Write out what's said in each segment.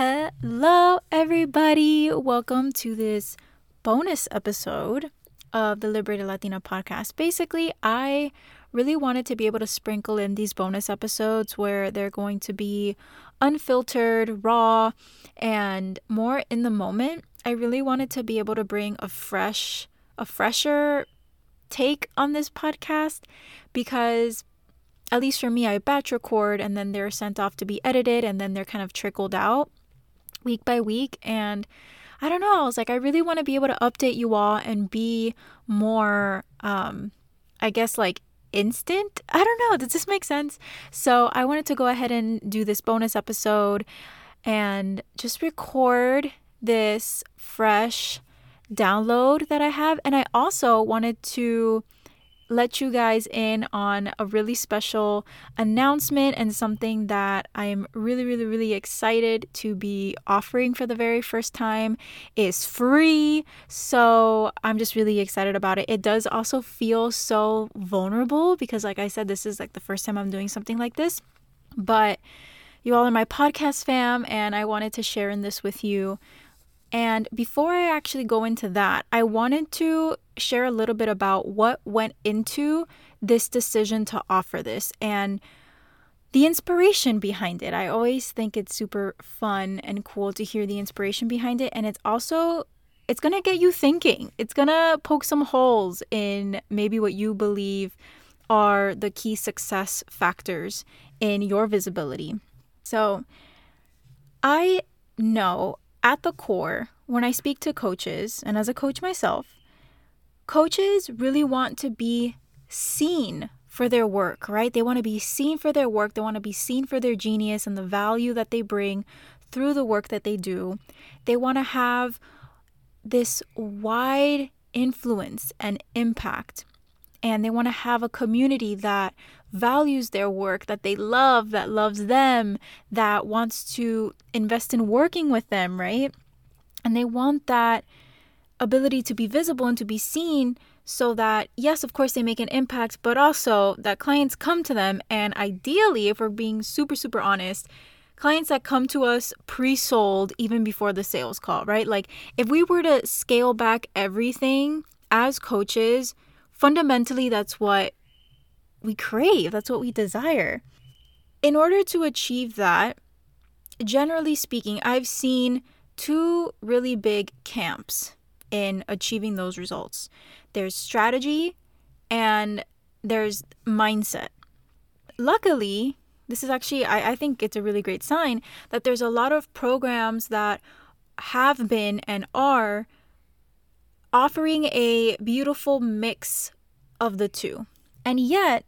Hello, everybody. Welcome to this bonus episode of the Liberated Latina podcast. Basically, I really wanted to be able to sprinkle in these bonus episodes where they're going to be unfiltered, raw, and more in the moment. I really wanted to be able to bring a fresh, a fresher take on this podcast because at least for me, I batch record and then they're sent off to be edited and then they're kind of trickled out week by week. And I don't know, I was like, I really want to be able to update you all and be more, um, I guess, like instant. I don't know. Does this make sense? So I wanted to go ahead and do this bonus episode and just record this fresh download that I have. And I also wanted to let you guys in on a really special announcement and something that I'm really, really, really excited to be offering for the very first time is free. So I'm just really excited about it. It does also feel so vulnerable because, like I said, this is like the first time I'm doing something like this. But you all are my podcast fam, and I wanted to share in this with you and before I actually go into that, I wanted to share a little bit about what went into this decision to offer this and the inspiration behind it. I always think it's super fun and cool to hear the inspiration behind it and it's also it's going to get you thinking. It's going to poke some holes in maybe what you believe are the key success factors in your visibility. So, I know at the core, when I speak to coaches, and as a coach myself, coaches really want to be seen for their work, right? They want to be seen for their work, they want to be seen for their genius and the value that they bring through the work that they do. They want to have this wide influence and impact. And they want to have a community that values their work, that they love, that loves them, that wants to invest in working with them, right? And they want that ability to be visible and to be seen so that, yes, of course, they make an impact, but also that clients come to them. And ideally, if we're being super, super honest, clients that come to us pre sold even before the sales call, right? Like if we were to scale back everything as coaches, fundamentally, that's what we crave, that's what we desire. In order to achieve that, generally speaking, I've seen two really big camps in achieving those results there's strategy and there's mindset. Luckily, this is actually, I, I think it's a really great sign that there's a lot of programs that have been and are offering a beautiful mix of the two. And yet,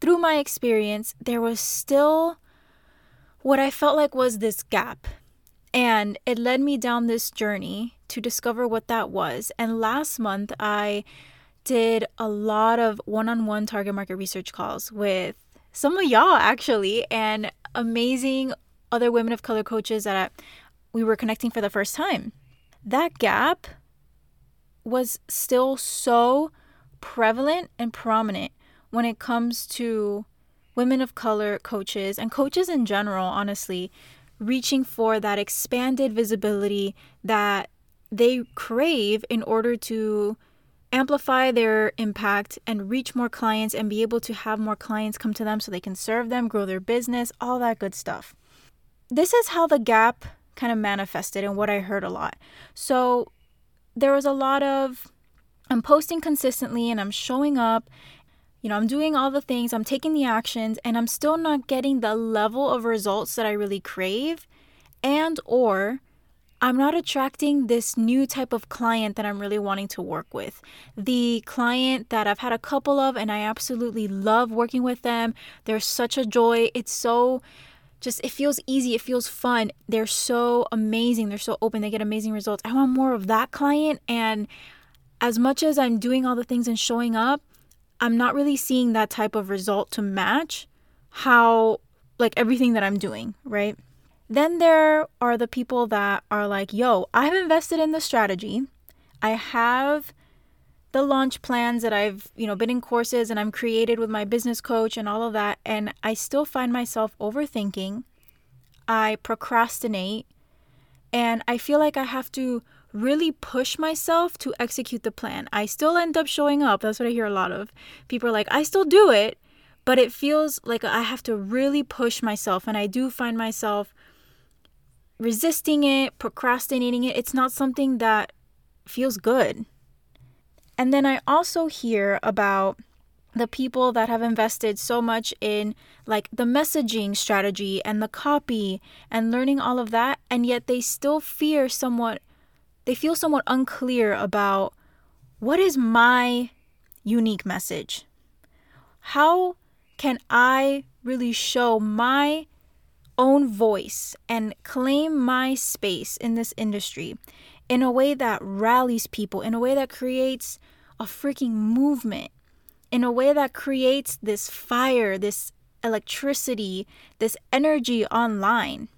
through my experience, there was still what I felt like was this gap. And it led me down this journey to discover what that was. And last month, I did a lot of one on one target market research calls with some of y'all, actually, and amazing other women of color coaches that we were connecting for the first time. That gap was still so prevalent and prominent when it comes to women of color coaches and coaches in general, honestly, reaching for that expanded visibility that they crave in order to amplify their impact and reach more clients and be able to have more clients come to them so they can serve them, grow their business, all that good stuff. This is how the gap kind of manifested and what I heard a lot. So there was a lot of I'm posting consistently and I'm showing up. You know, I'm doing all the things, I'm taking the actions, and I'm still not getting the level of results that I really crave. And, or, I'm not attracting this new type of client that I'm really wanting to work with. The client that I've had a couple of and I absolutely love working with them. They're such a joy. It's so just, it feels easy. It feels fun. They're so amazing. They're so open. They get amazing results. I want more of that client. And as much as I'm doing all the things and showing up, I'm not really seeing that type of result to match how, like, everything that I'm doing, right? Then there are the people that are like, yo, I've invested in the strategy. I have the launch plans that I've, you know, been in courses and I'm created with my business coach and all of that. And I still find myself overthinking. I procrastinate and I feel like I have to really push myself to execute the plan. I still end up showing up. That's what I hear a lot of. People are like, I still do it, but it feels like I have to really push myself. And I do find myself resisting it, procrastinating it. It's not something that feels good. And then I also hear about the people that have invested so much in like the messaging strategy and the copy and learning all of that and yet they still fear somewhat they feel somewhat unclear about what is my unique message? How can I really show my own voice and claim my space in this industry in a way that rallies people, in a way that creates a freaking movement, in a way that creates this fire, this electricity, this energy online?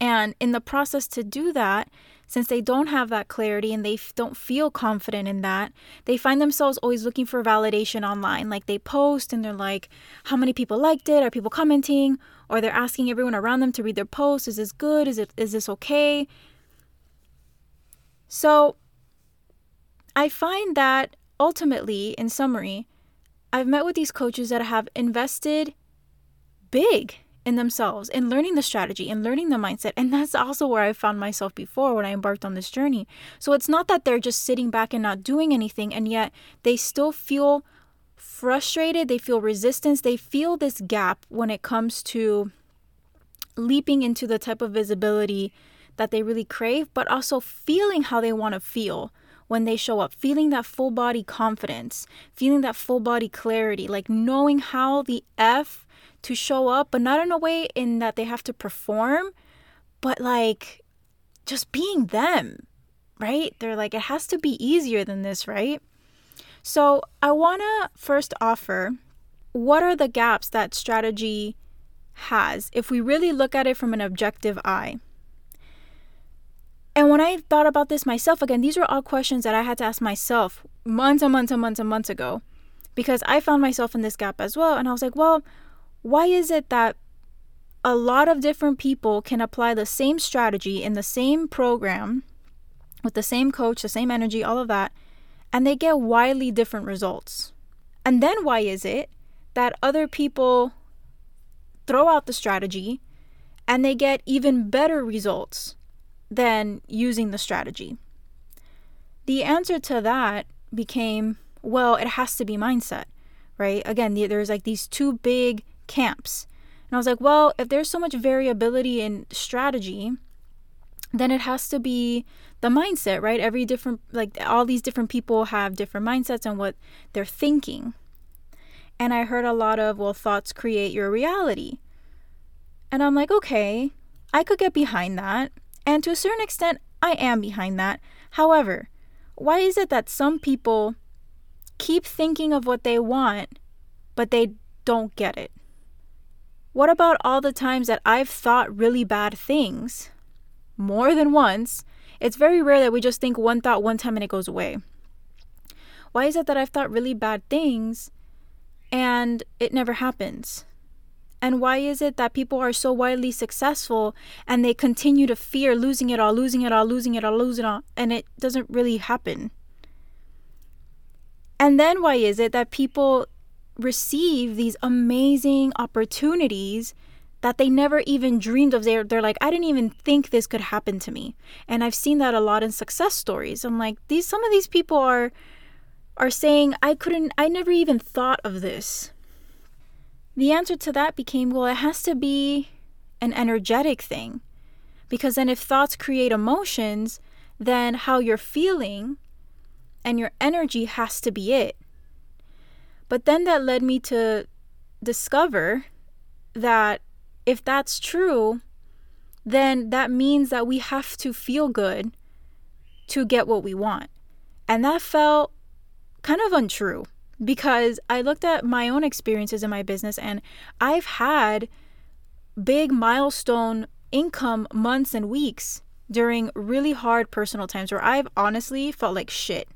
And in the process to do that, since they don't have that clarity and they f- don't feel confident in that, they find themselves always looking for validation online. Like they post and they're like, how many people liked it? Are people commenting? Or they're asking everyone around them to read their post. Is this good? Is it is this okay? So I find that ultimately, in summary, I've met with these coaches that have invested big in themselves and learning the strategy and learning the mindset. And that's also where I found myself before when I embarked on this journey. So it's not that they're just sitting back and not doing anything, and yet they still feel frustrated, they feel resistance, they feel this gap when it comes to leaping into the type of visibility that they really crave, but also feeling how they want to feel when they show up, feeling that full body confidence, feeling that full body clarity, like knowing how the F to show up, but not in a way in that they have to perform, but like just being them, right? They're like, it has to be easier than this, right? So I want to first offer what are the gaps that strategy has if we really look at it from an objective eye. And when I thought about this myself, again, these were all questions that I had to ask myself months and months and months and months ago because I found myself in this gap as well. And I was like, well, why is it that a lot of different people can apply the same strategy in the same program with the same coach, the same energy, all of that, and they get wildly different results? And then why is it that other people throw out the strategy and they get even better results than using the strategy? The answer to that became well, it has to be mindset, right? Again, there's like these two big camps. And I was like, well, if there's so much variability in strategy, then it has to be the mindset, right? Every different, like all these different people have different mindsets and what they're thinking. And I heard a lot of, well, thoughts create your reality. And I'm like, okay, I could get behind that. And to a certain extent, I am behind that. However, why is it that some people keep thinking of what they want, but they don't get it? What about all the times that I've thought really bad things more than once? It's very rare that we just think one thought one time and it goes away. Why is it that I've thought really bad things and it never happens? And why is it that people are so widely successful and they continue to fear losing it all, losing it all, losing it all, losing it all, and it doesn't really happen? And then why is it that people receive these amazing opportunities that they never even dreamed of. They're, they're like, I didn't even think this could happen to me. And I've seen that a lot in success stories. I'm like, these some of these people are are saying, I couldn't I never even thought of this. The answer to that became, well, it has to be an energetic thing. Because then if thoughts create emotions, then how you're feeling and your energy has to be it. But then that led me to discover that if that's true, then that means that we have to feel good to get what we want. And that felt kind of untrue because I looked at my own experiences in my business and I've had big milestone income months and weeks during really hard personal times where I've honestly felt like shit.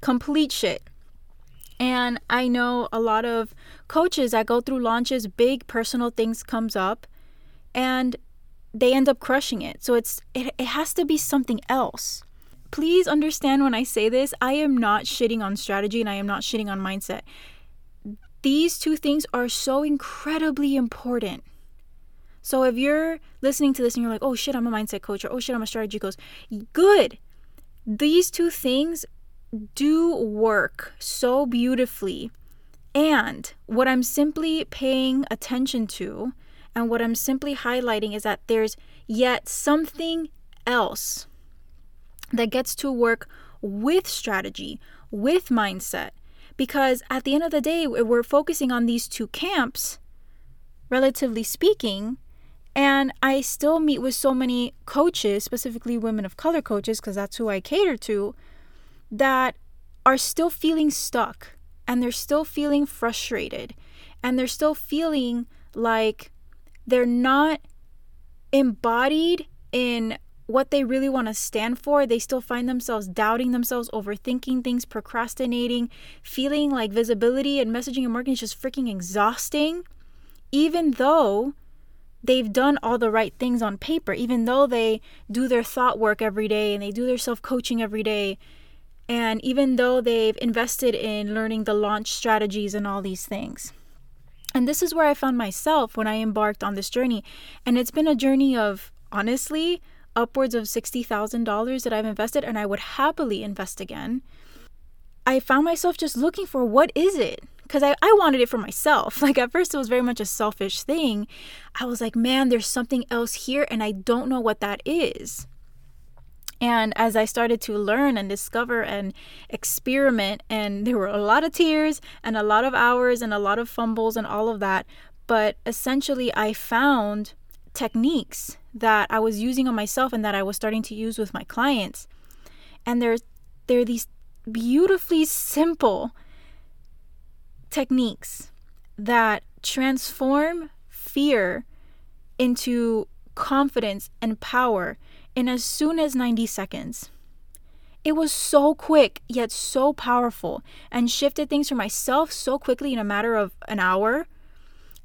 Complete shit. And I know a lot of coaches that go through launches, big personal things comes up, and they end up crushing it. So it's it, it has to be something else. Please understand when I say this, I am not shitting on strategy and I am not shitting on mindset. These two things are so incredibly important. So if you're listening to this and you're like, "Oh shit, I'm a mindset coach," or "Oh shit, I'm a strategy coach," good. These two things do work so beautifully. And what I'm simply paying attention to and what I'm simply highlighting is that there's yet something else that gets to work with strategy, with mindset. Because at the end of the day, we're focusing on these two camps, relatively speaking. And I still meet with so many coaches, specifically women of color coaches, because that's who I cater to, that are still feeling stuck and they're still feeling frustrated and they're still feeling like they're not embodied in what they really want to stand for. They still find themselves doubting themselves, overthinking things, procrastinating, feeling like visibility and messaging and marketing is just freaking exhausting, even though they've done all the right things on paper, even though they do their thought work every day and they do their self coaching every day. And even though they've invested in learning the launch strategies and all these things. And this is where I found myself when I embarked on this journey. And it's been a journey of, honestly, upwards of $60,000 that I've invested, and I would happily invest again. I found myself just looking for what is it? Because I, I wanted it for myself. Like at first, it was very much a selfish thing. I was like, man, there's something else here, and I don't know what that is. And as I started to learn and discover and experiment, and there were a lot of tears and a lot of hours and a lot of fumbles and all of that, but essentially I found techniques that I was using on myself and that I was starting to use with my clients. And there's there are these beautifully simple techniques that transform fear into confidence and power in as soon as 90 seconds. It was so quick, yet so powerful, and shifted things for myself so quickly in a matter of an hour,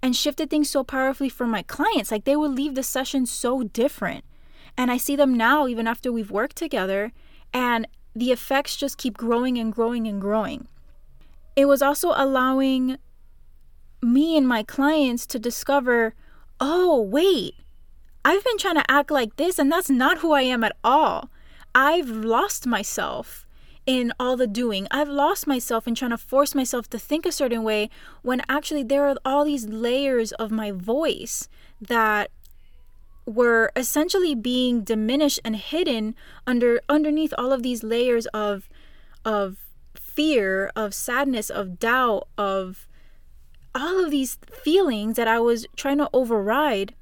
and shifted things so powerfully for my clients. Like they would leave the session so different. And I see them now, even after we've worked together, and the effects just keep growing and growing and growing. It was also allowing me and my clients to discover oh, wait, I've been trying to act like this, and that's not who I am at all. I've lost myself in all the doing. I've lost myself in trying to force myself to think a certain way when actually there are all these layers of my voice that were essentially being diminished and hidden under underneath all of these layers of of fear, of sadness, of doubt, of all of these feelings that I was trying to override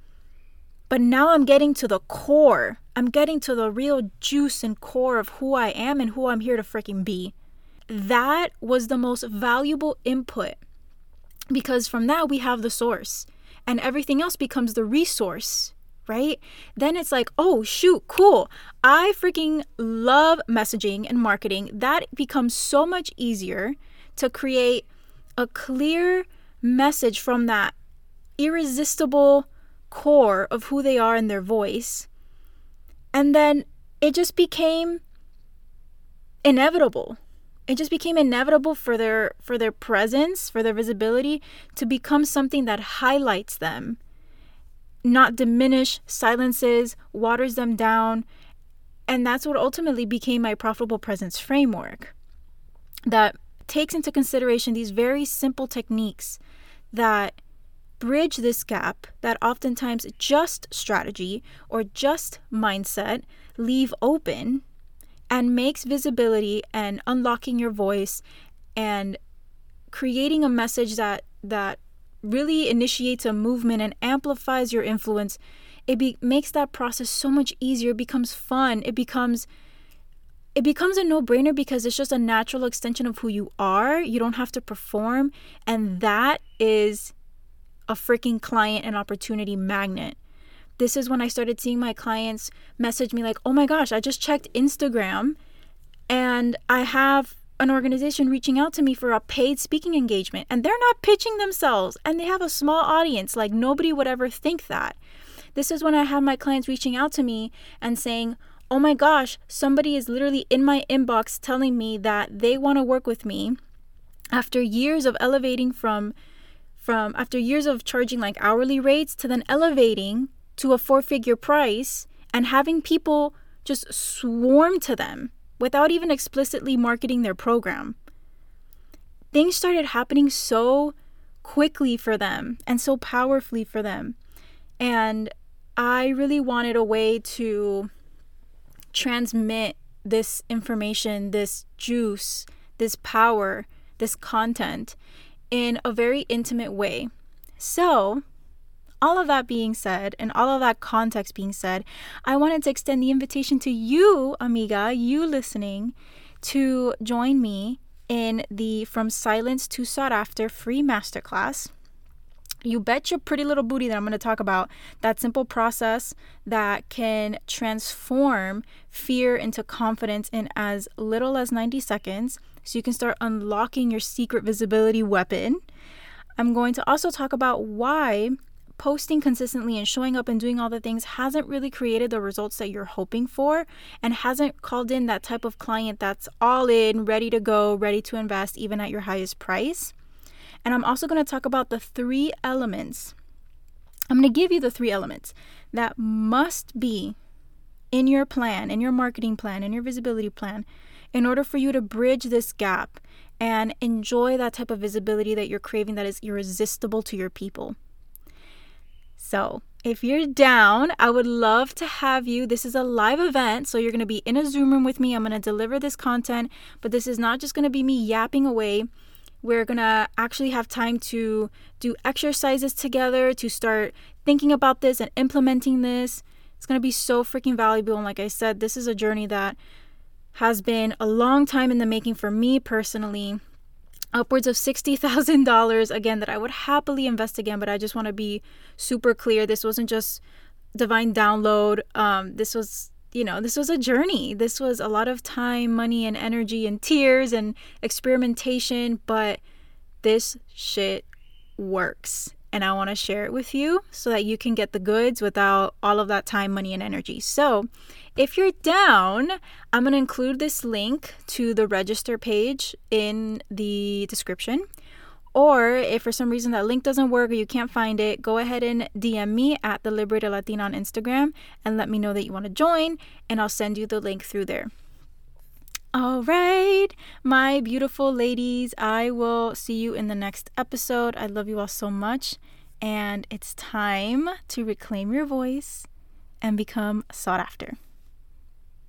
but now I'm getting to the core. I'm getting to the real juice and core of who I am and who I'm here to freaking be. That was the most valuable input because from that we have the source and everything else becomes the resource, right? Then it's like, oh, shoot, cool. I freaking love messaging and marketing. That becomes so much easier to create a clear message from that irresistible core of who they are in their voice. And then it just became inevitable. It just became inevitable for their for their presence, for their visibility to become something that highlights them, not diminish, silences, waters them down. And that's what ultimately became my profitable presence framework that takes into consideration these very simple techniques that bridge this gap that oftentimes just strategy or just mindset leave open and makes visibility and unlocking your voice and creating a message that that really initiates a movement and amplifies your influence it be, makes that process so much easier it becomes fun it becomes it becomes a no-brainer because it's just a natural extension of who you are you don't have to perform and that is a freaking client and opportunity magnet. This is when I started seeing my clients message me, like, oh my gosh, I just checked Instagram and I have an organization reaching out to me for a paid speaking engagement and they're not pitching themselves and they have a small audience. Like, nobody would ever think that. This is when I have my clients reaching out to me and saying, oh my gosh, somebody is literally in my inbox telling me that they want to work with me after years of elevating from from after years of charging like hourly rates to then elevating to a four figure price and having people just swarm to them without even explicitly marketing their program. Things started happening so quickly for them and so powerfully for them. And I really wanted a way to transmit this information, this juice, this power, this content in a very intimate way. So, all of that being said, and all of that context being said, I wanted to extend the invitation to you, amiga, you listening, to join me in the From Silence to Sought After free masterclass. You bet your pretty little booty that I'm going to talk about that simple process that can transform fear into confidence in as little as 90 seconds so you can start unlocking your secret visibility weapon. I'm going to also talk about why posting consistently and showing up and doing all the things hasn't really created the results that you're hoping for and hasn't called in that type of client that's all in, ready to go, ready to invest, even at your highest price. And I'm also going to talk about the three elements. I'm going to give you the three elements that must be in your plan, in your marketing plan, in your visibility plan, in order for you to bridge this gap and enjoy that type of visibility that you're craving that is irresistible to your people. So, if you're down, I would love to have you. This is a live event, so you're going to be in a Zoom room with me. I'm going to deliver this content, but this is not just going to be me yapping away. We're going to actually have time to do exercises together, to start thinking about this and implementing this. It's going to be so freaking valuable. And like I said, this is a journey that has been a long time in the making for me personally upwards of $60,000 again that I would happily invest again, but I just want to be super clear. This wasn't just divine download. Um, this was, you know, this was a journey. This was a lot of time, money, and energy, and tears and experimentation, but this shit works. And I want to share it with you so that you can get the goods without all of that time, money, and energy. So, if you're down, I'm going to include this link to the register page in the description. Or if for some reason that link doesn't work or you can't find it, go ahead and DM me at the Liberated Latina on Instagram and let me know that you want to join, and I'll send you the link through there. All right, my beautiful ladies, I will see you in the next episode. I love you all so much, and it's time to reclaim your voice and become sought after.